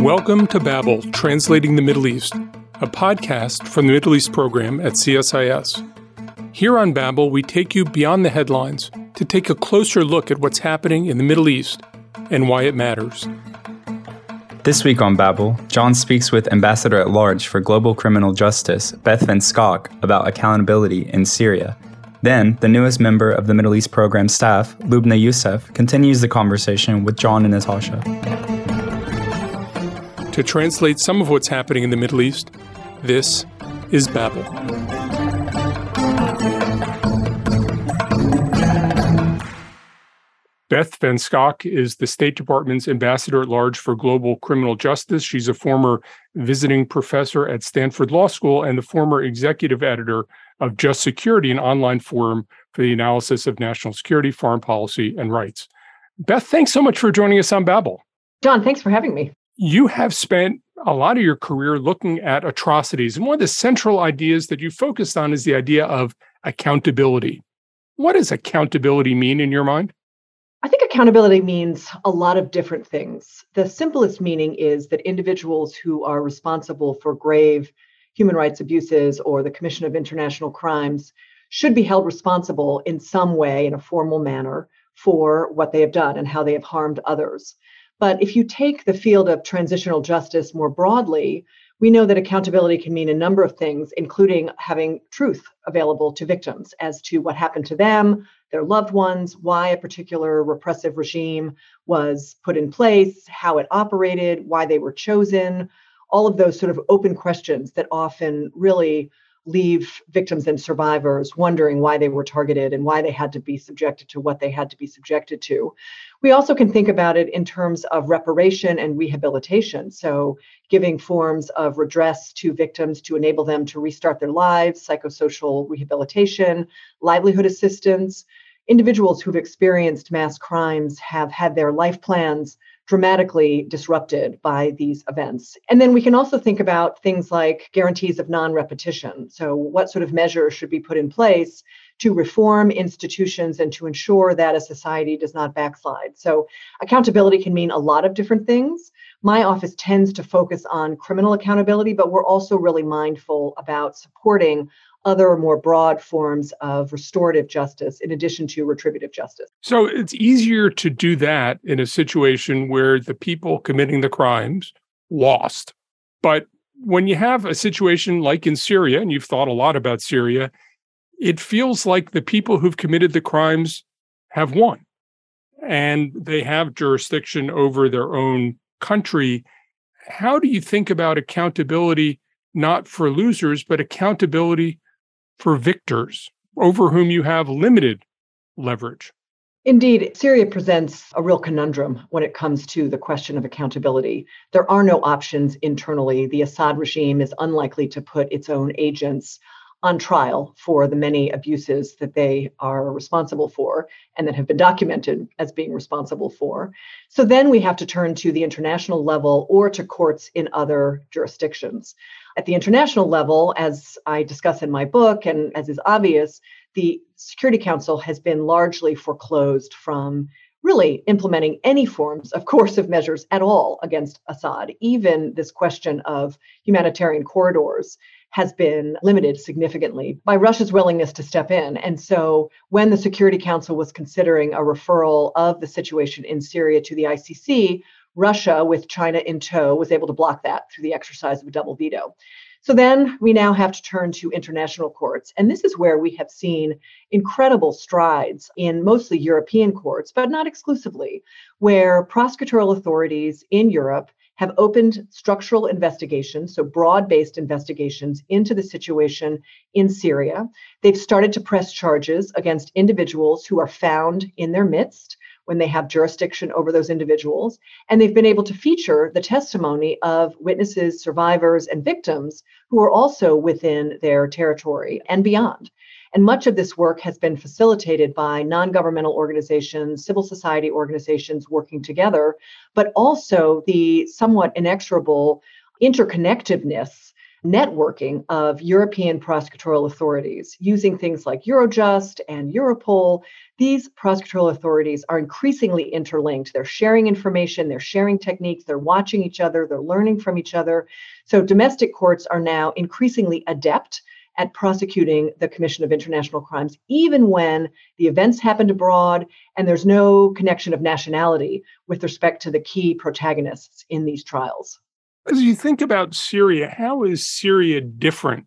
Welcome to Babel, Translating the Middle East, a podcast from the Middle East program at CSIS. Here on Babel, we take you beyond the headlines to take a closer look at what's happening in the Middle East and why it matters. This week on Babel, John speaks with Ambassador at Large for Global Criminal Justice, Beth Van Schaack, about accountability in Syria. Then, the newest member of the Middle East program staff, Lubna Youssef, continues the conversation with John and Natasha. To translate some of what's happening in the Middle East, this is Babel. Beth Van Schaack is the State Department's ambassador at large for global criminal justice. She's a former visiting professor at Stanford Law School and the former executive editor of Just Security, an online forum for the analysis of national security, foreign policy, and rights. Beth, thanks so much for joining us on Babel. John, thanks for having me. You have spent a lot of your career looking at atrocities. And one of the central ideas that you focused on is the idea of accountability. What does accountability mean in your mind? I think accountability means a lot of different things. The simplest meaning is that individuals who are responsible for grave human rights abuses or the commission of international crimes should be held responsible in some way, in a formal manner, for what they have done and how they have harmed others. But if you take the field of transitional justice more broadly, we know that accountability can mean a number of things, including having truth available to victims as to what happened to them, their loved ones, why a particular repressive regime was put in place, how it operated, why they were chosen, all of those sort of open questions that often really leave victims and survivors wondering why they were targeted and why they had to be subjected to what they had to be subjected to. We also can think about it in terms of reparation and rehabilitation. So, giving forms of redress to victims to enable them to restart their lives, psychosocial rehabilitation, livelihood assistance. Individuals who've experienced mass crimes have had their life plans dramatically disrupted by these events. And then we can also think about things like guarantees of non repetition. So, what sort of measures should be put in place to reform institutions and to ensure that a society does not backslide? So, accountability can mean a lot of different things. My office tends to focus on criminal accountability, but we're also really mindful about supporting other more broad forms of restorative justice in addition to retributive justice. So it's easier to do that in a situation where the people committing the crimes lost. But when you have a situation like in Syria, and you've thought a lot about Syria, it feels like the people who've committed the crimes have won and they have jurisdiction over their own country. How do you think about accountability, not for losers, but accountability for victors over whom you have limited leverage. Indeed, Syria presents a real conundrum when it comes to the question of accountability. There are no options internally. The Assad regime is unlikely to put its own agents on trial for the many abuses that they are responsible for and that have been documented as being responsible for. So then we have to turn to the international level or to courts in other jurisdictions. At the international level, as I discuss in my book and as is obvious, the Security Council has been largely foreclosed from really implementing any forms of coercive measures at all against Assad. Even this question of humanitarian corridors has been limited significantly by Russia's willingness to step in. And so when the Security Council was considering a referral of the situation in Syria to the ICC, Russia, with China in tow, was able to block that through the exercise of a double veto. So then we now have to turn to international courts. And this is where we have seen incredible strides in mostly European courts, but not exclusively, where prosecutorial authorities in Europe have opened structural investigations, so broad based investigations into the situation in Syria. They've started to press charges against individuals who are found in their midst when they have jurisdiction over those individuals. And they've been able to feature the testimony of witnesses, survivors, and victims who are also within their territory and beyond. And much of this work has been facilitated by non governmental organizations, civil society organizations working together, but also the somewhat inexorable interconnectedness networking of European prosecutorial authorities using things like Eurojust and Europol. These prosecutorial authorities are increasingly interlinked. They're sharing information, they're sharing techniques, they're watching each other, they're learning from each other. So domestic courts are now increasingly adept at prosecuting the Commission of International Crimes, even when the events happened abroad and there's no connection of nationality with respect to the key protagonists in these trials. As you think about Syria, how is Syria different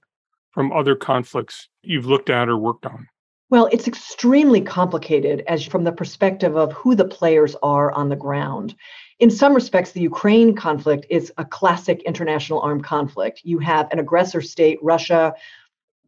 from other conflicts you've looked at or worked on? Well, it's extremely complicated as from the perspective of who the players are on the ground. In some respects, the Ukraine conflict is a classic international armed conflict. You have an aggressor state, Russia,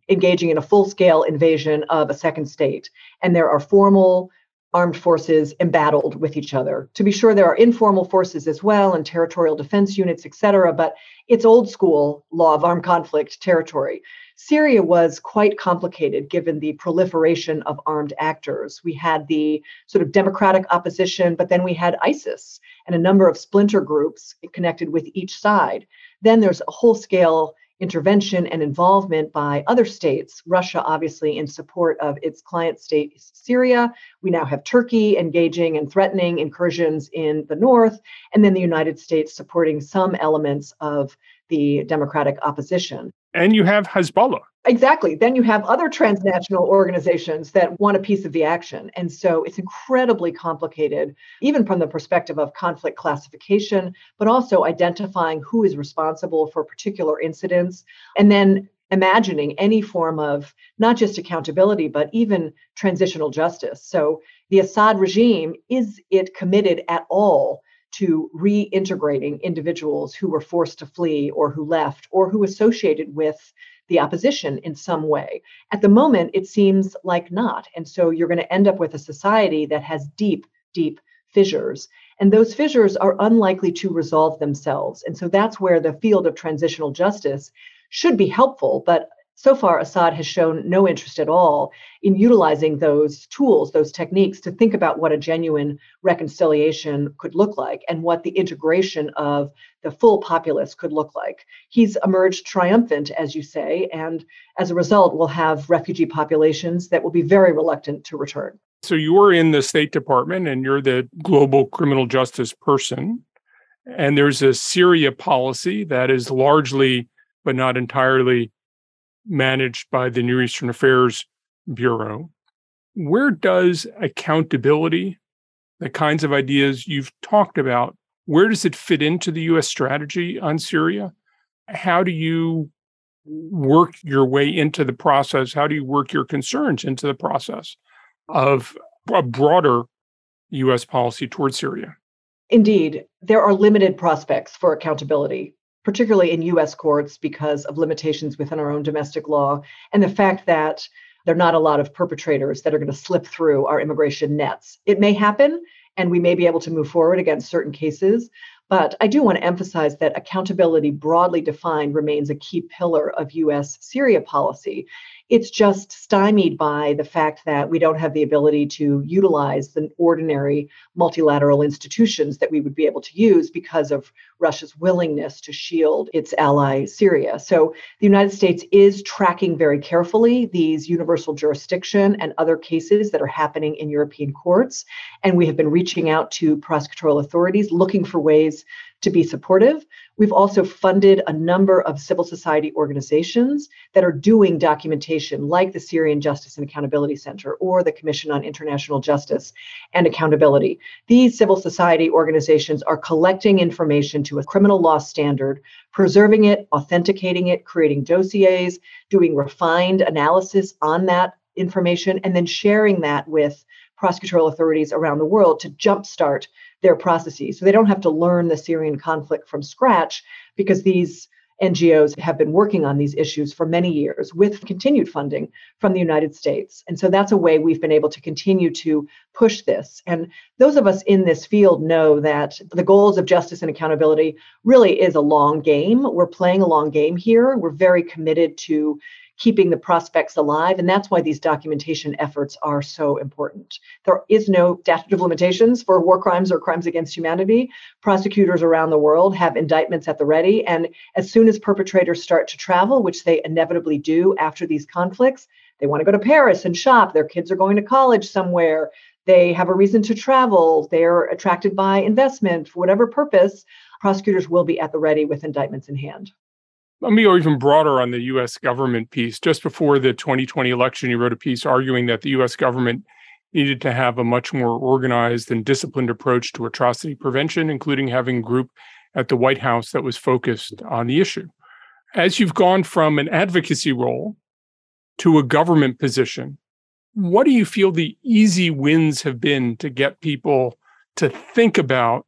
engaging in a full scale invasion of a second state. And there are formal armed forces embattled with each other. To be sure, there are informal forces as well and territorial defense units, et cetera, but it's old school law of armed conflict territory. Syria was quite complicated given the proliferation of armed actors. We had the sort of democratic opposition, but then we had ISIS and a number of splinter groups connected with each side. Then there's a whole scale intervention and involvement by other states, Russia obviously in support of its client state Syria. We now have Turkey engaging and threatening incursions in the north, and then the United States supporting some elements of the democratic opposition. And you have Hezbollah. Exactly. Then you have other transnational organizations that want a piece of the action. And so it's incredibly complicated, even from the perspective of conflict classification, but also identifying who is responsible for particular incidents. And then imagining any form of not just accountability, but even transitional justice. So the Assad regime, is it committed at all to reintegrating individuals who were forced to flee or who left or who associated with the opposition in some way. At the moment, it seems like not. And so you're going to end up with a society that has deep, deep fissures. And those fissures are unlikely to resolve themselves. And so that's where the field of transitional justice should be helpful. But so far, Assad has shown no interest at all in utilizing those tools, those techniques to think about what a genuine reconciliation could look like and what the integration of the full populace could look like. He's emerged triumphant, as you say, and as a result, we'll have refugee populations that will be very reluctant to return. So you're in the State Department and you're the global criminal justice person. And there's a Syria policy that is largely, but not entirely, managed by the Near Eastern Affairs Bureau. Where does accountability, the kinds of ideas you've talked about, where does it fit into the US strategy on Syria? How do you work your way into the process? How do you work your concerns into the process of a broader US policy towards Syria? Indeed, there are limited prospects for accountability particularly in US courts because of limitations within our own domestic law and the fact that there are not a lot of perpetrators that are going to slip through our immigration nets. It may happen, and we may be able to move forward against certain cases. But I do want to emphasize that accountability, broadly defined, remains a key pillar of US Syria policy. It's just stymied by the fact that we don't have the ability to utilize the ordinary multilateral institutions that we would be able to use because of Russia's willingness to shield its ally Syria. So the United States is tracking very carefully these universal jurisdiction and other cases that are happening in European courts. And we have been reaching out to prosecutorial authorities looking for ways to be supportive. We've also funded a number of civil society organizations that are doing documentation, like the Syrian Justice and Accountability Center or the Commission on International Justice and Accountability. These civil society organizations are collecting information to a criminal law standard, preserving it, authenticating it, creating dossiers, doing refined analysis on that information, and then sharing that with prosecutorial authorities around the world to jumpstart their processes. So they don't have to learn the Syrian conflict from scratch because these NGOs have been working on these issues for many years with continued funding from the United States. And so that's a way we've been able to continue to push this. And those of us in this field know that the goals of justice and accountability really is a long game. We're playing a long game here. We're very committed to keeping the prospects alive. And that's why these documentation efforts are so important. There is no statute of limitations for war crimes or crimes against humanity. Prosecutors around the world have indictments at the ready. And as soon as perpetrators start to travel, which they inevitably do after these conflicts, they want to go to Paris and shop. Their kids are going to college somewhere. They have a reason to travel. They're attracted by investment for whatever purpose. Prosecutors will be at the ready with indictments in hand. Let me go even broader on the US government piece. Just before the 2020 election, you wrote a piece arguing that the US government needed to have a much more organized and disciplined approach to atrocity prevention, including having a group at the White House that was focused on the issue. As you've gone from an advocacy role to a government position, what do you feel the easy wins have been to get people to think about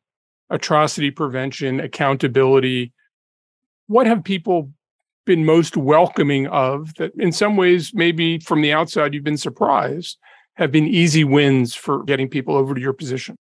atrocity prevention, accountability? What have people been most welcoming of that in some ways, maybe from the outside, you've been surprised, have been easy wins for getting people over to your position?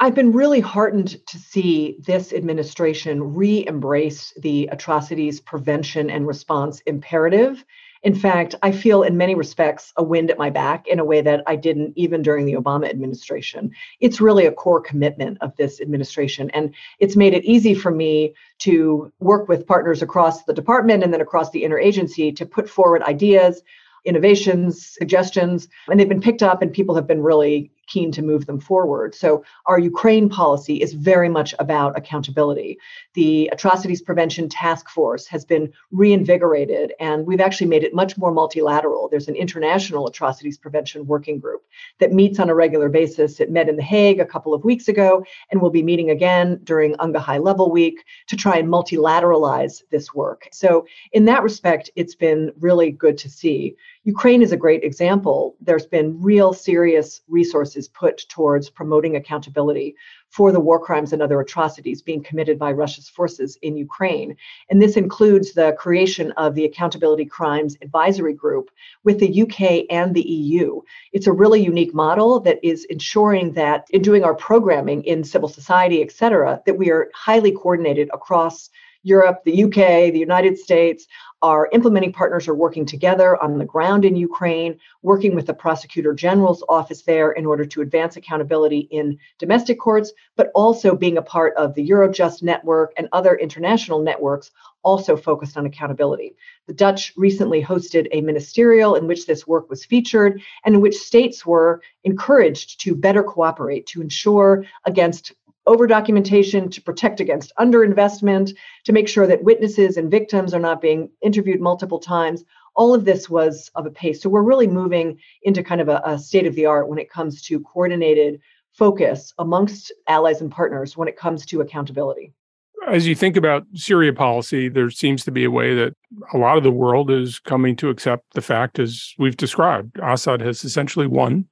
I've been really heartened to see this administration re embrace the atrocities prevention and response imperative in fact, I feel in many respects a wind at my back in a way that I didn't even during the Obama administration. It's really a core commitment of this administration. And it's made it easy for me to work with partners across the department and then across the interagency to put forward ideas innovations, suggestions, and they've been picked up and people have been really keen to move them forward. So, our Ukraine policy is very much about accountability. The Atrocities Prevention Task Force has been reinvigorated, and we've actually made it much more multilateral. There's an international atrocities prevention working group that meets on a regular basis. It met in The Hague a couple of weeks ago and we'll be meeting again during UNGA High Level Week to try and multilateralize this work. So, in that respect, it's been really good to see. Ukraine is a great example. There's been real serious resources put towards promoting accountability for the war crimes and other atrocities being committed by Russia's forces in Ukraine. And this includes the creation of the Accountability Crimes Advisory Group with the UK and the EU. It's a really unique model that is ensuring that in doing our programming in civil society, et cetera, that we are highly coordinated across Europe, the UK, the United States, our implementing partners are working together on the ground in Ukraine, working with the prosecutor general's office there in order to advance accountability in domestic courts, but also being a part of the Eurojust network and other international networks also focused on accountability. The Dutch recently hosted a ministerial in which this work was featured and in which states were encouraged to better cooperate to ensure against over documentation to protect against underinvestment, to make sure that witnesses and victims are not being interviewed multiple times. All of this was of a pace. So we're really moving into kind of a, a state of the art when it comes to coordinated focus amongst allies and partners when it comes to accountability. As you think about Syria policy, there seems to be a way that a lot of the world is coming to accept the fact, as we've described, Assad has essentially won.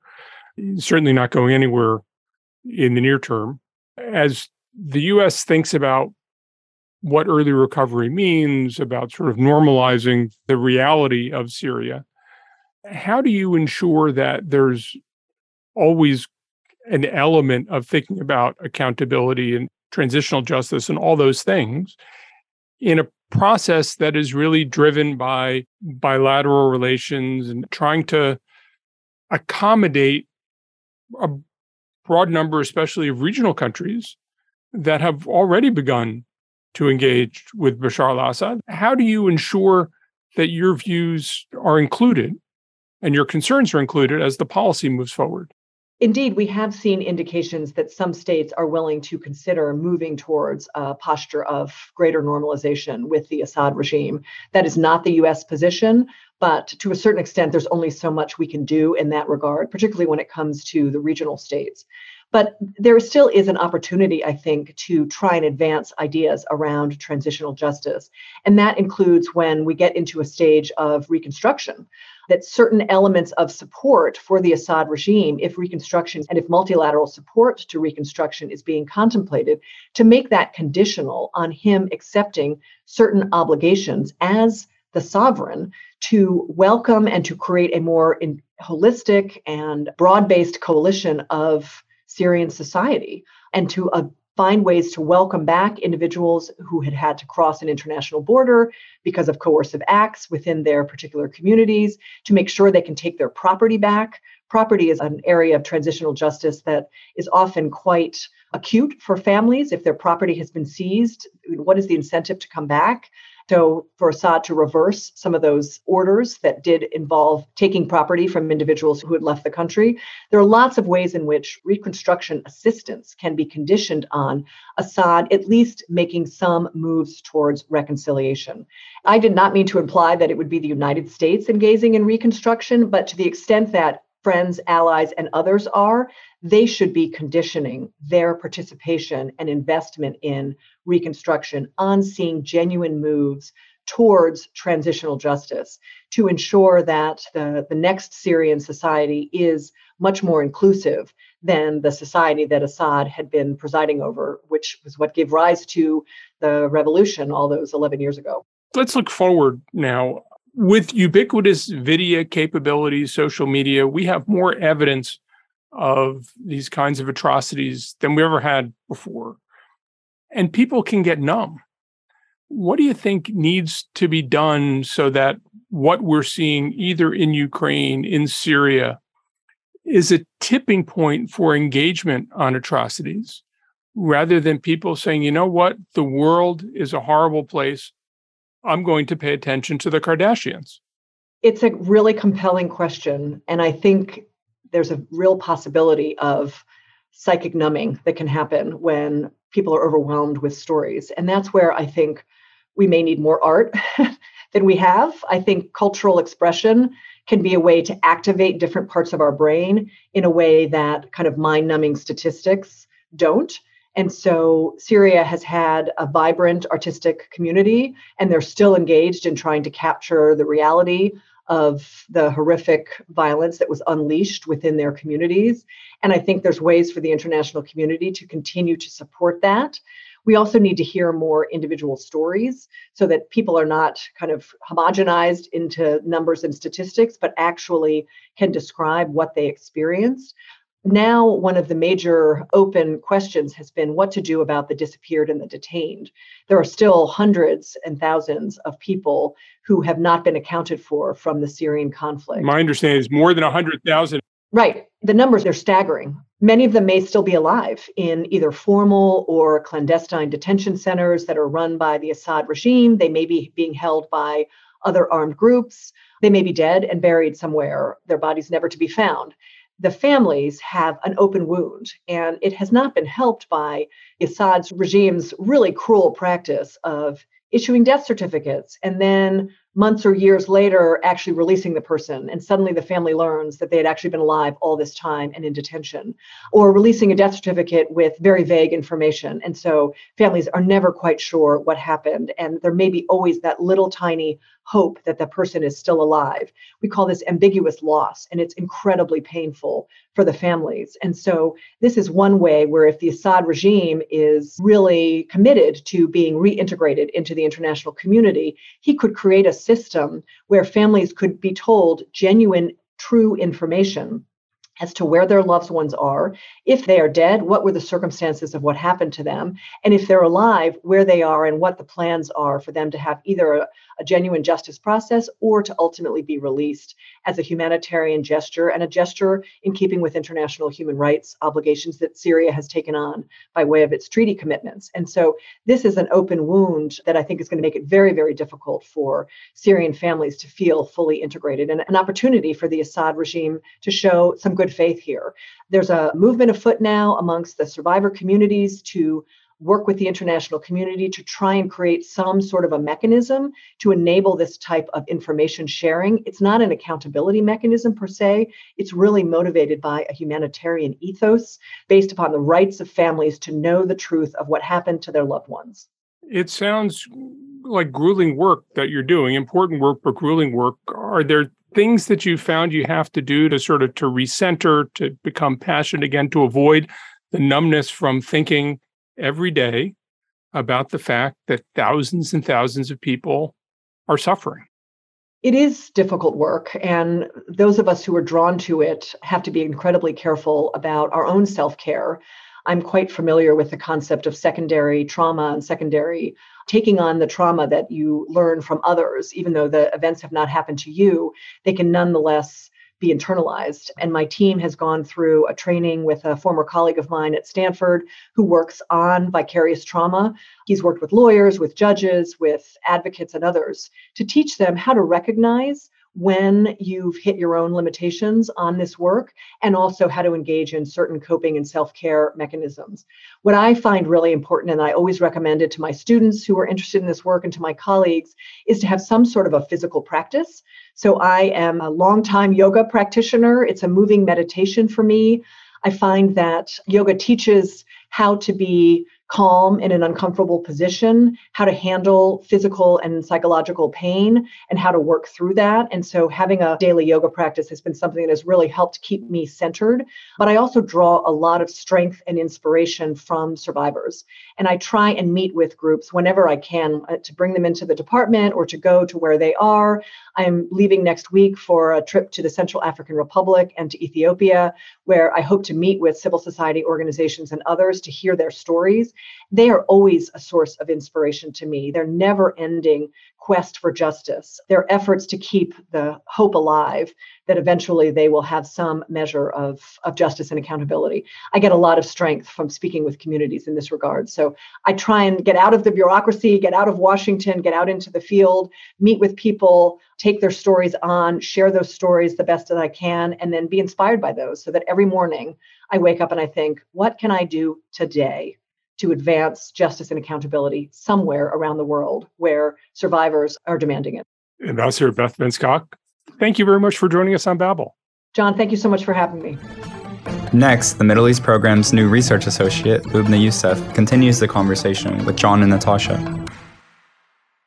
He's certainly not going anywhere in the near term as the US thinks about what early recovery means, about sort of normalizing the reality of Syria, how do you ensure that there's always an element of thinking about accountability and transitional justice and all those things in a process that is really driven by bilateral relations and trying to accommodate a broad number, especially of regional countries, that have already begun to engage with Bashar al Assad. How do you ensure that your views are included and your concerns are included as the policy moves forward? Indeed, we have seen indications that some states are willing to consider moving towards a posture of greater normalization with the Assad regime. That is not the US position, but to a certain extent, there's only so much we can do in that regard, particularly when it comes to the regional states. But there still is an opportunity, I think, to try and advance ideas around transitional justice. And that includes when we get into a stage of reconstruction, that certain elements of support for the Assad regime, if reconstruction and if multilateral support to reconstruction is being contemplated, to make that conditional on him accepting certain obligations as the sovereign to welcome and to create a more holistic and broad based coalition of Syrian society and to uh, find ways to welcome back individuals who had had to cross an international border because of coercive acts within their particular communities, to make sure they can take their property back. Property is an area of transitional justice that is often quite acute for families. If their property has been seized, what is the incentive to come back? So, for Assad to reverse some of those orders that did involve taking property from individuals who had left the country, there are lots of ways in which reconstruction assistance can be conditioned on Assad at least making some moves towards reconciliation. I did not mean to imply that it would be the United States engaging in reconstruction, but to the extent that friends, allies, and others are, they should be conditioning their participation and investment in reconstruction on seeing genuine moves towards transitional justice to ensure that the, the next Syrian society is much more inclusive than the society that Assad had been presiding over, which was what gave rise to the revolution all those 11 years ago. Let's look forward now. With ubiquitous video capabilities, social media, we have more evidence of these kinds of atrocities than we ever had before and people can get numb. What do you think needs to be done so that what we're seeing either in Ukraine, in Syria, is a tipping point for engagement on atrocities rather than people saying, you know what, the world is a horrible place. I'm going to pay attention to the Kardashians? It's a really compelling question. And I think there's a real possibility of psychic numbing that can happen when people are overwhelmed with stories. And that's where I think we may need more art than we have. I think cultural expression can be a way to activate different parts of our brain in a way that kind of mind numbing statistics don't. And so Syria has had a vibrant artistic community, and they're still engaged in trying to capture the reality of the horrific violence that was unleashed within their communities. And I think there's ways for the international community to continue to support that. We also need to hear more individual stories so that people are not kind of homogenized into numbers and statistics, but actually can describe what they experienced now one of the major open questions has been what to do about the disappeared and the detained. There are still hundreds and thousands of people who have not been accounted for from the Syrian conflict. My understanding is more than 100,000. Right. The numbers are staggering. Many of them may still be alive in either formal or clandestine detention centers that are run by the Assad regime. They may be being held by other armed groups. They may be dead and buried somewhere, their bodies never to be found the families have an open wound, and it has not been helped by Assad's regime's really cruel practice of issuing death certificates and then months or years later actually releasing the person and suddenly the family learns that they had actually been alive all this time and in detention or releasing a death certificate with very vague information. And so families are never quite sure what happened and there may be always that little tiny hope that the person is still alive. We call this ambiguous loss, and it's incredibly painful for the families. And so, this is one way where if the Assad regime is really committed to being reintegrated into the international community, he could create a system where families could be told genuine, true information as to where their loved ones are. If they are dead, what were the circumstances of what happened to them? And if they're alive, where they are and what the plans are for them to have either a, a, genuine justice process or to ultimately be released as a humanitarian gesture and a gesture in keeping with international human rights obligations that Syria has taken on by way of its treaty commitments. And so this is an open wound that I think is going to make it very, very difficult for Syrian families to feel fully integrated and an opportunity for the Assad regime to show some good faith here. There's a movement afoot now amongst the survivor communities to work with the international community to try and create some sort of a mechanism to enable this type of information sharing. It's not an accountability mechanism per se, it's really motivated by a humanitarian ethos based upon the rights of families to know the truth of what happened to their loved ones. It sounds like grueling work that you're doing, important work, but grueling work. Are there things that you found you have to do to sort of to recenter, to become passionate again, to avoid the numbness from thinking every day about the fact that thousands and thousands of people are suffering? It is difficult work, and those of us who are drawn to it have to be incredibly careful about our own self care. I'm quite familiar with the concept of secondary trauma and secondary taking on the trauma that you learn from others, even though the events have not happened to you, they can nonetheless be internalized. And my team has gone through a training with a former colleague of mine at Stanford who works on vicarious trauma. He's worked with lawyers, with judges, with advocates, and others to teach them how to recognize when you've hit your own limitations on this work and also how to engage in certain coping and self-care mechanisms. What I find really important and I always recommend it to my students who are interested in this work and to my colleagues is to have some sort of a physical practice. So I am a longtime yoga practitioner. It's a moving meditation for me. I find that yoga teaches how to be calm in an uncomfortable position, how to handle physical and psychological pain, and how to work through that. And so, having a daily yoga practice has been something that has really helped keep me centered. But I also draw a lot of strength and inspiration from survivors. And I try and meet with groups whenever I can uh, to bring them into the department or to go to where they are. I'm leaving next week for a trip to the Central African Republic and to Ethiopia, where I hope to meet with civil society organizations and others to hear their stories they are always a source of inspiration to me. Their never ending quest for justice, their efforts to keep the hope alive that eventually they will have some measure of, of justice and accountability. I get a lot of strength from speaking with communities in this regard. So I try and get out of the bureaucracy, get out of Washington, get out into the field, meet with people, take their stories on, share those stories the best that I can, and then be inspired by those so that every morning I wake up and I think, what can I do today to advance justice and accountability somewhere around the world where survivors are demanding it. Ambassador Beth Van Schaack, thank you very much for joining us on Babel. John, thank you so much for having me. Next, the Middle East program's new research associate, Lubna Youssef, continues the conversation with John and Natasha.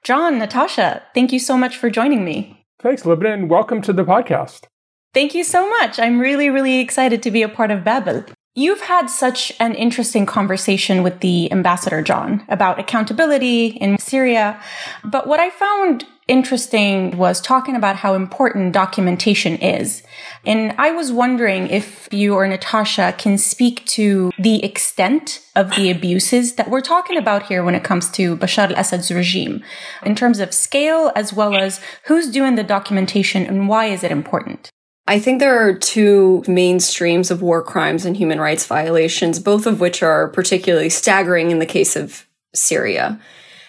John, Natasha, thank you so much for joining me. Thanks, Lubna, and welcome to the podcast. Thank you so much. I'm really, really excited to be a part of Babel. You've had such an interesting conversation with the ambassador, John, about accountability in Syria. But what I found interesting was talking about how important documentation is. And I was wondering if you or Natasha can speak to the extent of the abuses that we're talking about here when it comes to Bashar al-Assad's regime in terms of scale as well as who's doing the documentation and why is it important? I think there are two main streams of war crimes and human rights violations, both of which are particularly staggering in the case of Syria.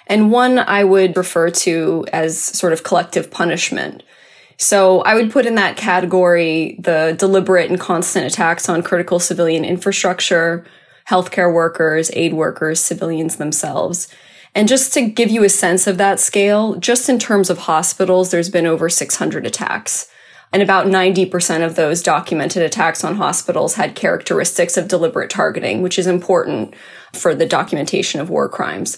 And one I would refer to as sort of collective punishment. So I would put in that category the deliberate and constant attacks on critical civilian infrastructure, healthcare workers, aid workers, civilians themselves. And just to give you a sense of that scale, just in terms of hospitals, there's been over 600 attacks. And about 90% of those documented attacks on hospitals had characteristics of deliberate targeting, which is important for the documentation of war crimes.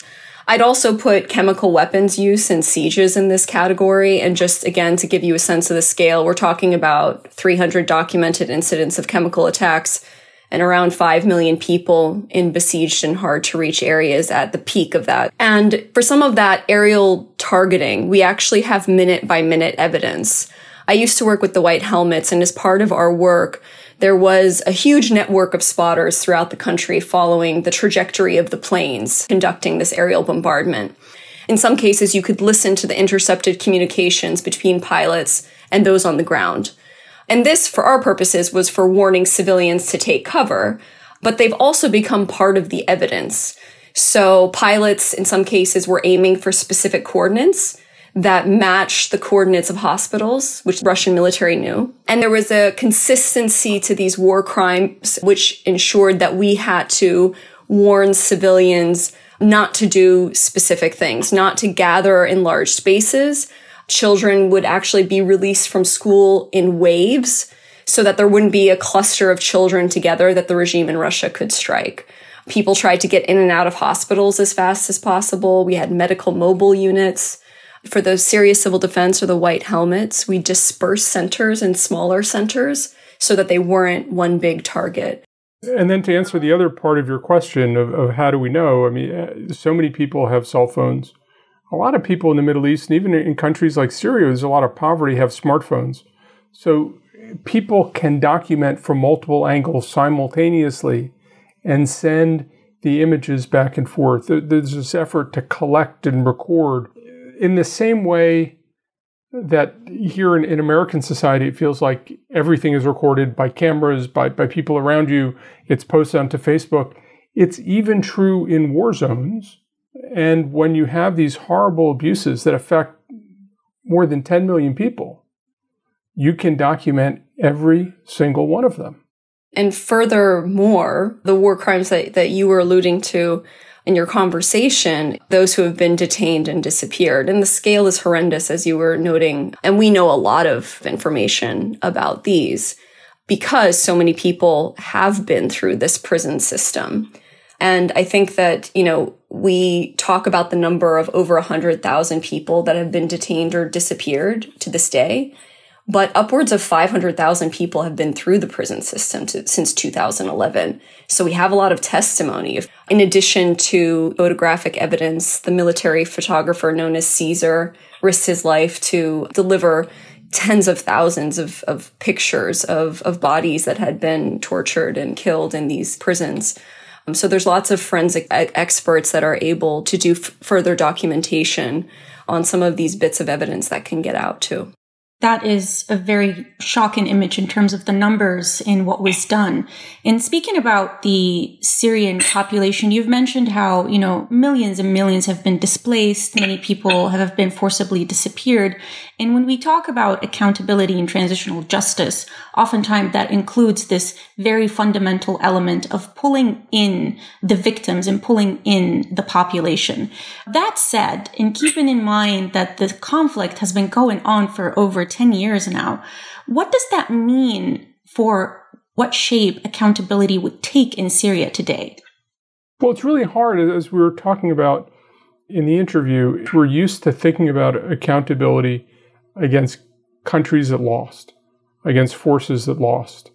I'd also put chemical weapons use and sieges in this category. And just again, to give you a sense of the scale, we're talking about 300 documented incidents of chemical attacks and around 5 million people in besieged and hard to reach areas at the peak of that. And for some of that aerial targeting, we actually have minute by minute evidence I used to work with the White Helmets, and as part of our work, there was a huge network of spotters throughout the country following the trajectory of the planes conducting this aerial bombardment. In some cases, you could listen to the intercepted communications between pilots and those on the ground. And this, for our purposes, was for warning civilians to take cover, but they've also become part of the evidence. So pilots, in some cases, were aiming for specific coordinates that matched the coordinates of hospitals, which Russian military knew. And there was a consistency to these war crimes, which ensured that we had to warn civilians not to do specific things, not to gather in large spaces. Children would actually be released from school in waves so that there wouldn't be a cluster of children together that the regime in Russia could strike. People tried to get in and out of hospitals as fast as possible. We had medical mobile units. For the Syria Civil Defense or the White Helmets, we dispersed centers in smaller centers so that they weren't one big target. And then to answer the other part of your question of, of how do we know? I mean, uh, so many people have cell phones. A lot of people in the Middle East, and even in countries like Syria, there's a lot of poverty, have smartphones. So people can document from multiple angles simultaneously. and send the images back and forth. There's this effort to collect and record in the same way that here in, in American society, it feels like everything is recorded by cameras, by, by people around you. It's posted onto Facebook. It's even true in war zones. And when you have these horrible abuses that affect more than 10 million people, you can document every single one of them. And furthermore, the war crimes that, that you were alluding to in your conversation, those who have been detained and disappeared. And the scale is horrendous, as you were noting. And we know a lot of information about these because so many people have been through this prison system. And I think that, you know, we talk about the number of over 100,000 people that have been detained or disappeared to this day but upwards of 500,000 people have been through the prison system to, since 2011. So we have a lot of testimony. In addition to photographic evidence, the military photographer known as Caesar risked his life to deliver tens of thousands of, of pictures of, of bodies that had been tortured and killed in these prisons. Um, so there's lots of forensic experts that are able to do f- further documentation on some of these bits of evidence that can get out too that is a very shocking image in terms of the numbers in what was done. In speaking about the Syrian population, you've mentioned how, you know, millions and millions have been displaced. Many people have been forcibly disappeared. And when we talk about accountability and transitional justice, oftentimes that includes this very fundamental element of pulling in the victims and pulling in the population. That said, and keeping in mind that the conflict has been going on for over 10 years now. What does that mean for what shape accountability would take in Syria today? Well, it's really hard, as we were talking about in the interview. We're used to thinking about accountability against countries that lost, against forces that lost.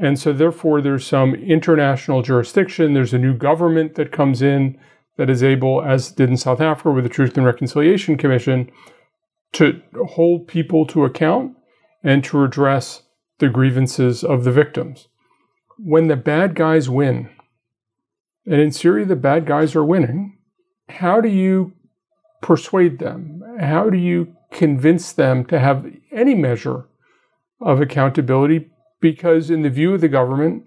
And so, therefore, there's some international jurisdiction. There's a new government that comes in that is able, as did in South Africa with the Truth and Reconciliation Commission, to hold people to account and to address the grievances of the victims. When the bad guys win, and in Syria the bad guys are winning, how do you persuade them? How do you convince them to have any measure of accountability? Because, in the view of the government,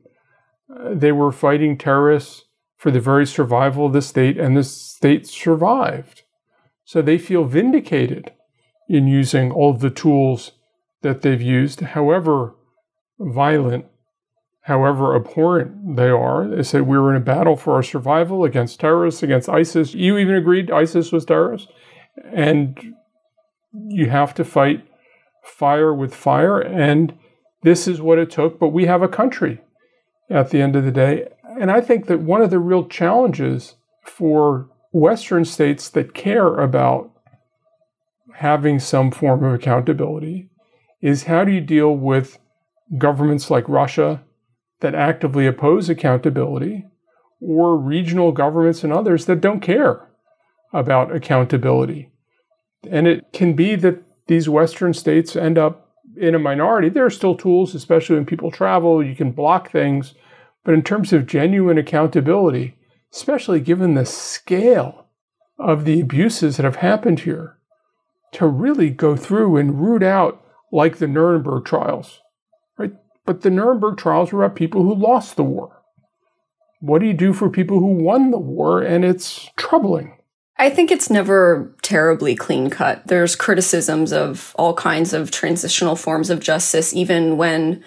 uh, they were fighting terrorists for the very survival of the state, and the state survived. So they feel vindicated in using all the tools that they've used, however violent, however abhorrent they are. They said we were in a battle for our survival against terrorists, against ISIS. You even agreed ISIS was terrorist. And you have to fight fire with fire. And this is what it took. But we have a country at the end of the day. And I think that one of the real challenges for Western states that care about having some form of accountability is how do you deal with governments like Russia that actively oppose accountability or regional governments and others that don't care about accountability. And it can be that these Western states end up in a minority. There are still tools, especially when people travel, you can block things. But in terms of genuine accountability, especially given the scale of the abuses that have happened here, to really go through and root out like the Nuremberg trials, right? But the Nuremberg trials were about people who lost the war. What do you do for people who won the war? And it's troubling. I think it's never terribly clean cut. There's criticisms of all kinds of transitional forms of justice, even when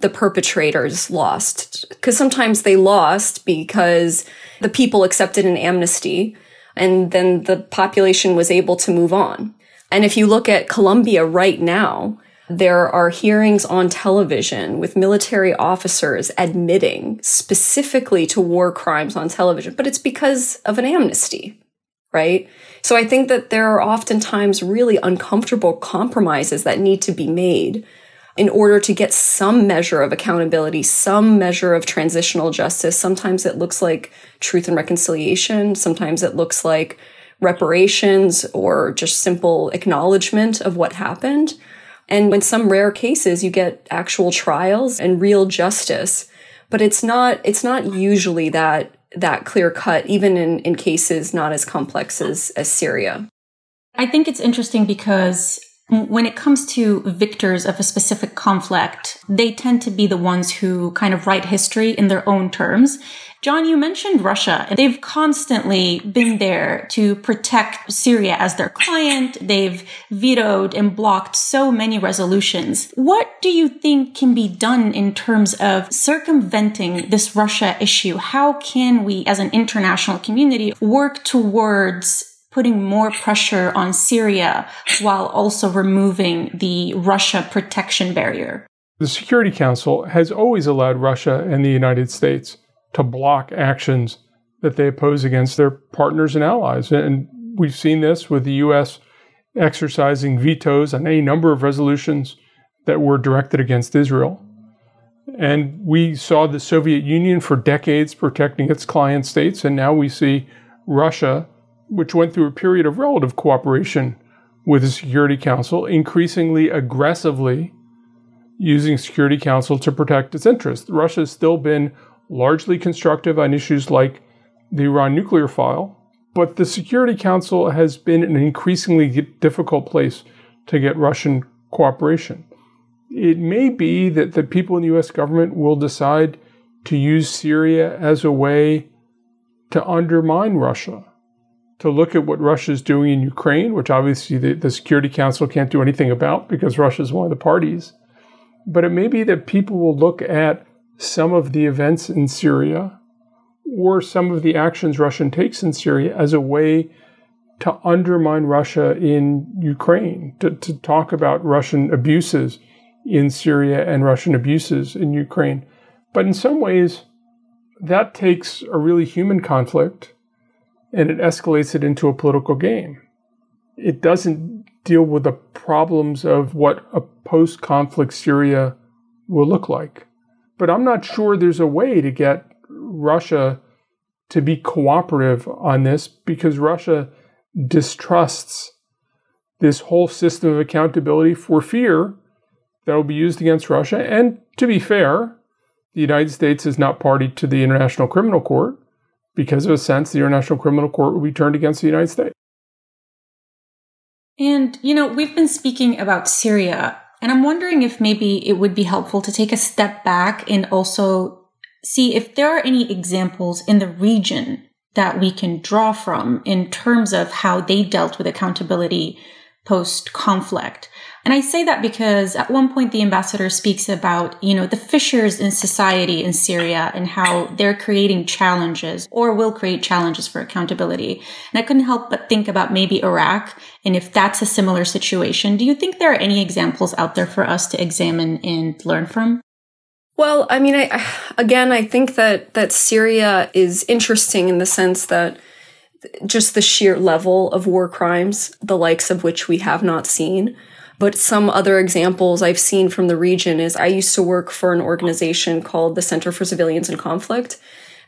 the perpetrators lost. Because sometimes they lost because the people accepted an amnesty and then the population was able to move on. And if you look at Colombia right now, there are hearings on television with military officers admitting specifically to war crimes on television, but it's because of an amnesty, right? So I think that there are oftentimes really uncomfortable compromises that need to be made in order to get some measure of accountability, some measure of transitional justice. Sometimes it looks like truth and reconciliation. Sometimes it looks like reparations or just simple acknowledgement of what happened. And in some rare cases, you get actual trials and real justice. but it's not it's not usually that that clear cut, even in, in cases not as complex as, as Syria. I think it's interesting because when it comes to victors of a specific conflict, they tend to be the ones who kind of write history in their own terms. John, you mentioned Russia, they've constantly been there to protect Syria as their client. They've vetoed and blocked so many resolutions. What do you think can be done in terms of circumventing this Russia issue? How can we, as an international community, work towards putting more pressure on Syria while also removing the Russia protection barrier. The Security Council has always allowed Russia and the United States to block actions that they oppose against their partners and allies. And we've seen this with the U.S. exercising vetoes on any number of resolutions that were directed against Israel. And we saw the Soviet Union for decades protecting its client states, and now we see Russia which went through a period of relative cooperation with the Security Council, increasingly aggressively using Security Council to protect its interests. Russia has still been largely constructive on issues like the Iran nuclear file, but the Security Council has been an increasingly difficult place to get Russian cooperation. It may be that the people in the US government will decide to use Syria as a way to undermine Russia to look at what Russia is doing in Ukraine, which obviously the, the Security Council can't do anything about because Russia is one of the parties. But it may be that people will look at some of the events in Syria or some of the actions Russia takes in Syria as a way to undermine Russia in Ukraine, to, to talk about Russian abuses in Syria and Russian abuses in Ukraine. But in some ways, that takes a really human conflict and it escalates it into a political game. It doesn't deal with the problems of what a post conflict Syria will look like. But I'm not sure there's a way to get Russia to be cooperative on this because Russia distrusts this whole system of accountability for fear that will be used against Russia. And to be fair, the United States is not party to the International Criminal Court because of a sense the International Criminal Court will be turned against the United States. And, you know, we've been speaking about Syria, and I'm wondering if maybe it would be helpful to take a step back and also see if there are any examples in the region that we can draw from in terms of how they dealt with accountability post conflict. And I say that because at one point the ambassador speaks about, you know, the fissures in society in Syria and how they're creating challenges or will create challenges for accountability. And I couldn't help but think about maybe Iraq and if that's a similar situation. Do you think there are any examples out there for us to examine and learn from? Well, I mean, I, again, I think that that Syria is interesting in the sense that just the sheer level of war crimes, the likes of which we have not seen. But some other examples I've seen from the region is I used to work for an organization called the Center for Civilians in Conflict.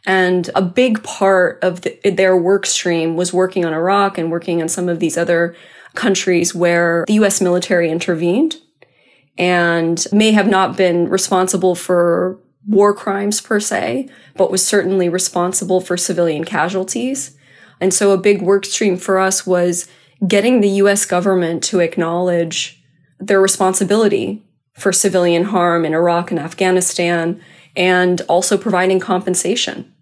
And a big part of the, their work stream was working on Iraq and working on some of these other countries where the US military intervened and may have not been responsible for war crimes per se, but was certainly responsible for civilian casualties. And so a big work stream for us was getting the US government to acknowledge their responsibility for civilian harm in Iraq and Afghanistan, and also providing compensation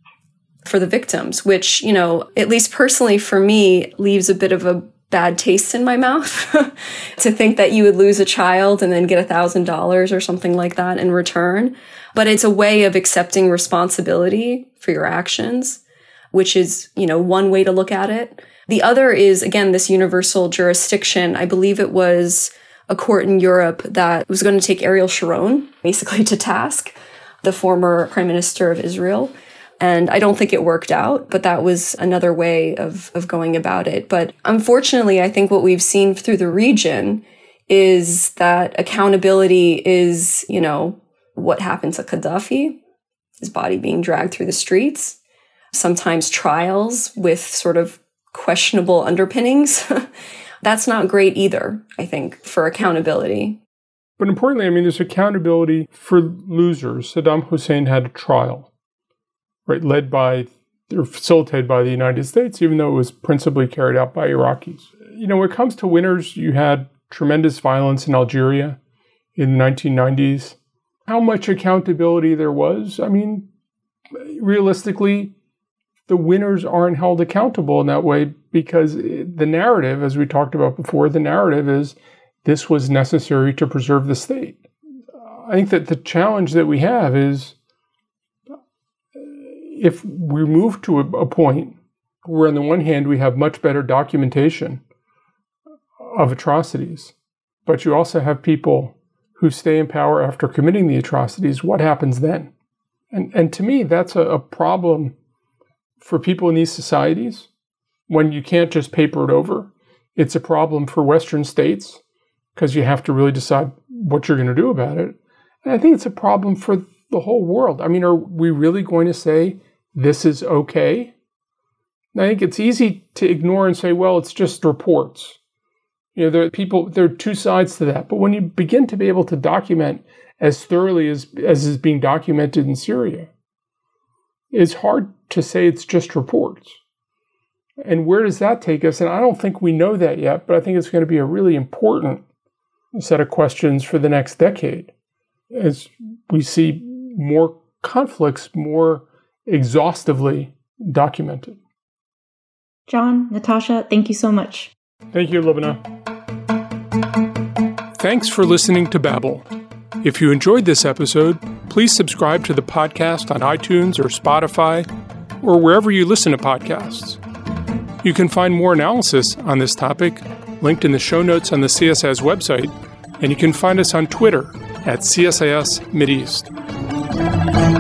for the victims, which, you know, at least personally for me, leaves a bit of a bad taste in my mouth to think that you would lose a child and then get a thousand dollars or something like that in return. But it's a way of accepting responsibility for your actions, which is, you know, one way to look at it. The other is, again, this universal jurisdiction. I believe it was a court in Europe that was going to take Ariel Sharon basically to task, the former prime minister of Israel. And I don't think it worked out, but that was another way of, of going about it. But unfortunately, I think what we've seen through the region is that accountability is, you know, what happened to Gaddafi, his body being dragged through the streets, sometimes trials with sort of questionable underpinnings. that's not great either, I think, for accountability. But importantly, I mean, there's accountability for losers. Saddam Hussein had a trial, right, led by or facilitated by the United States, even though it was principally carried out by Iraqis. You know, when it comes to winners, you had tremendous violence in Algeria in the 1990s. How much accountability there was, I mean, realistically, the winners aren't held accountable in that way because the narrative, as we talked about before, the narrative is this was necessary to preserve the state. I think that the challenge that we have is uh, if we move to a, a point where, on the one hand, we have much better documentation of atrocities, but you also have people who stay in power after committing the atrocities, what happens then? And, and to me, that's a, a problem for people in these societies when you can't just paper it over. It's a problem for Western states because you have to really decide what you're going to do about it. And I think it's a problem for the whole world. I mean, are we really going to say this is okay? I think it's easy to ignore and say, well, it's just reports. You know, there are people, there are two sides to that. But when you begin to be able to document as thoroughly as, as is being documented in Syria, it's hard to say it's just reports. And where does that take us? And I don't think we know that yet, but I think it's going to be a really important set of questions for the next decade as we see more conflicts more exhaustively documented. John, Natasha, thank you so much. Thank you, Lubna. Thanks for listening to Babel. If you enjoyed this episode, please subscribe to the podcast on iTunes or Spotify or wherever you listen to podcasts. You can find more analysis on this topic linked in the show notes on the CSIS website, and you can find us on Twitter at CSIS Mideast.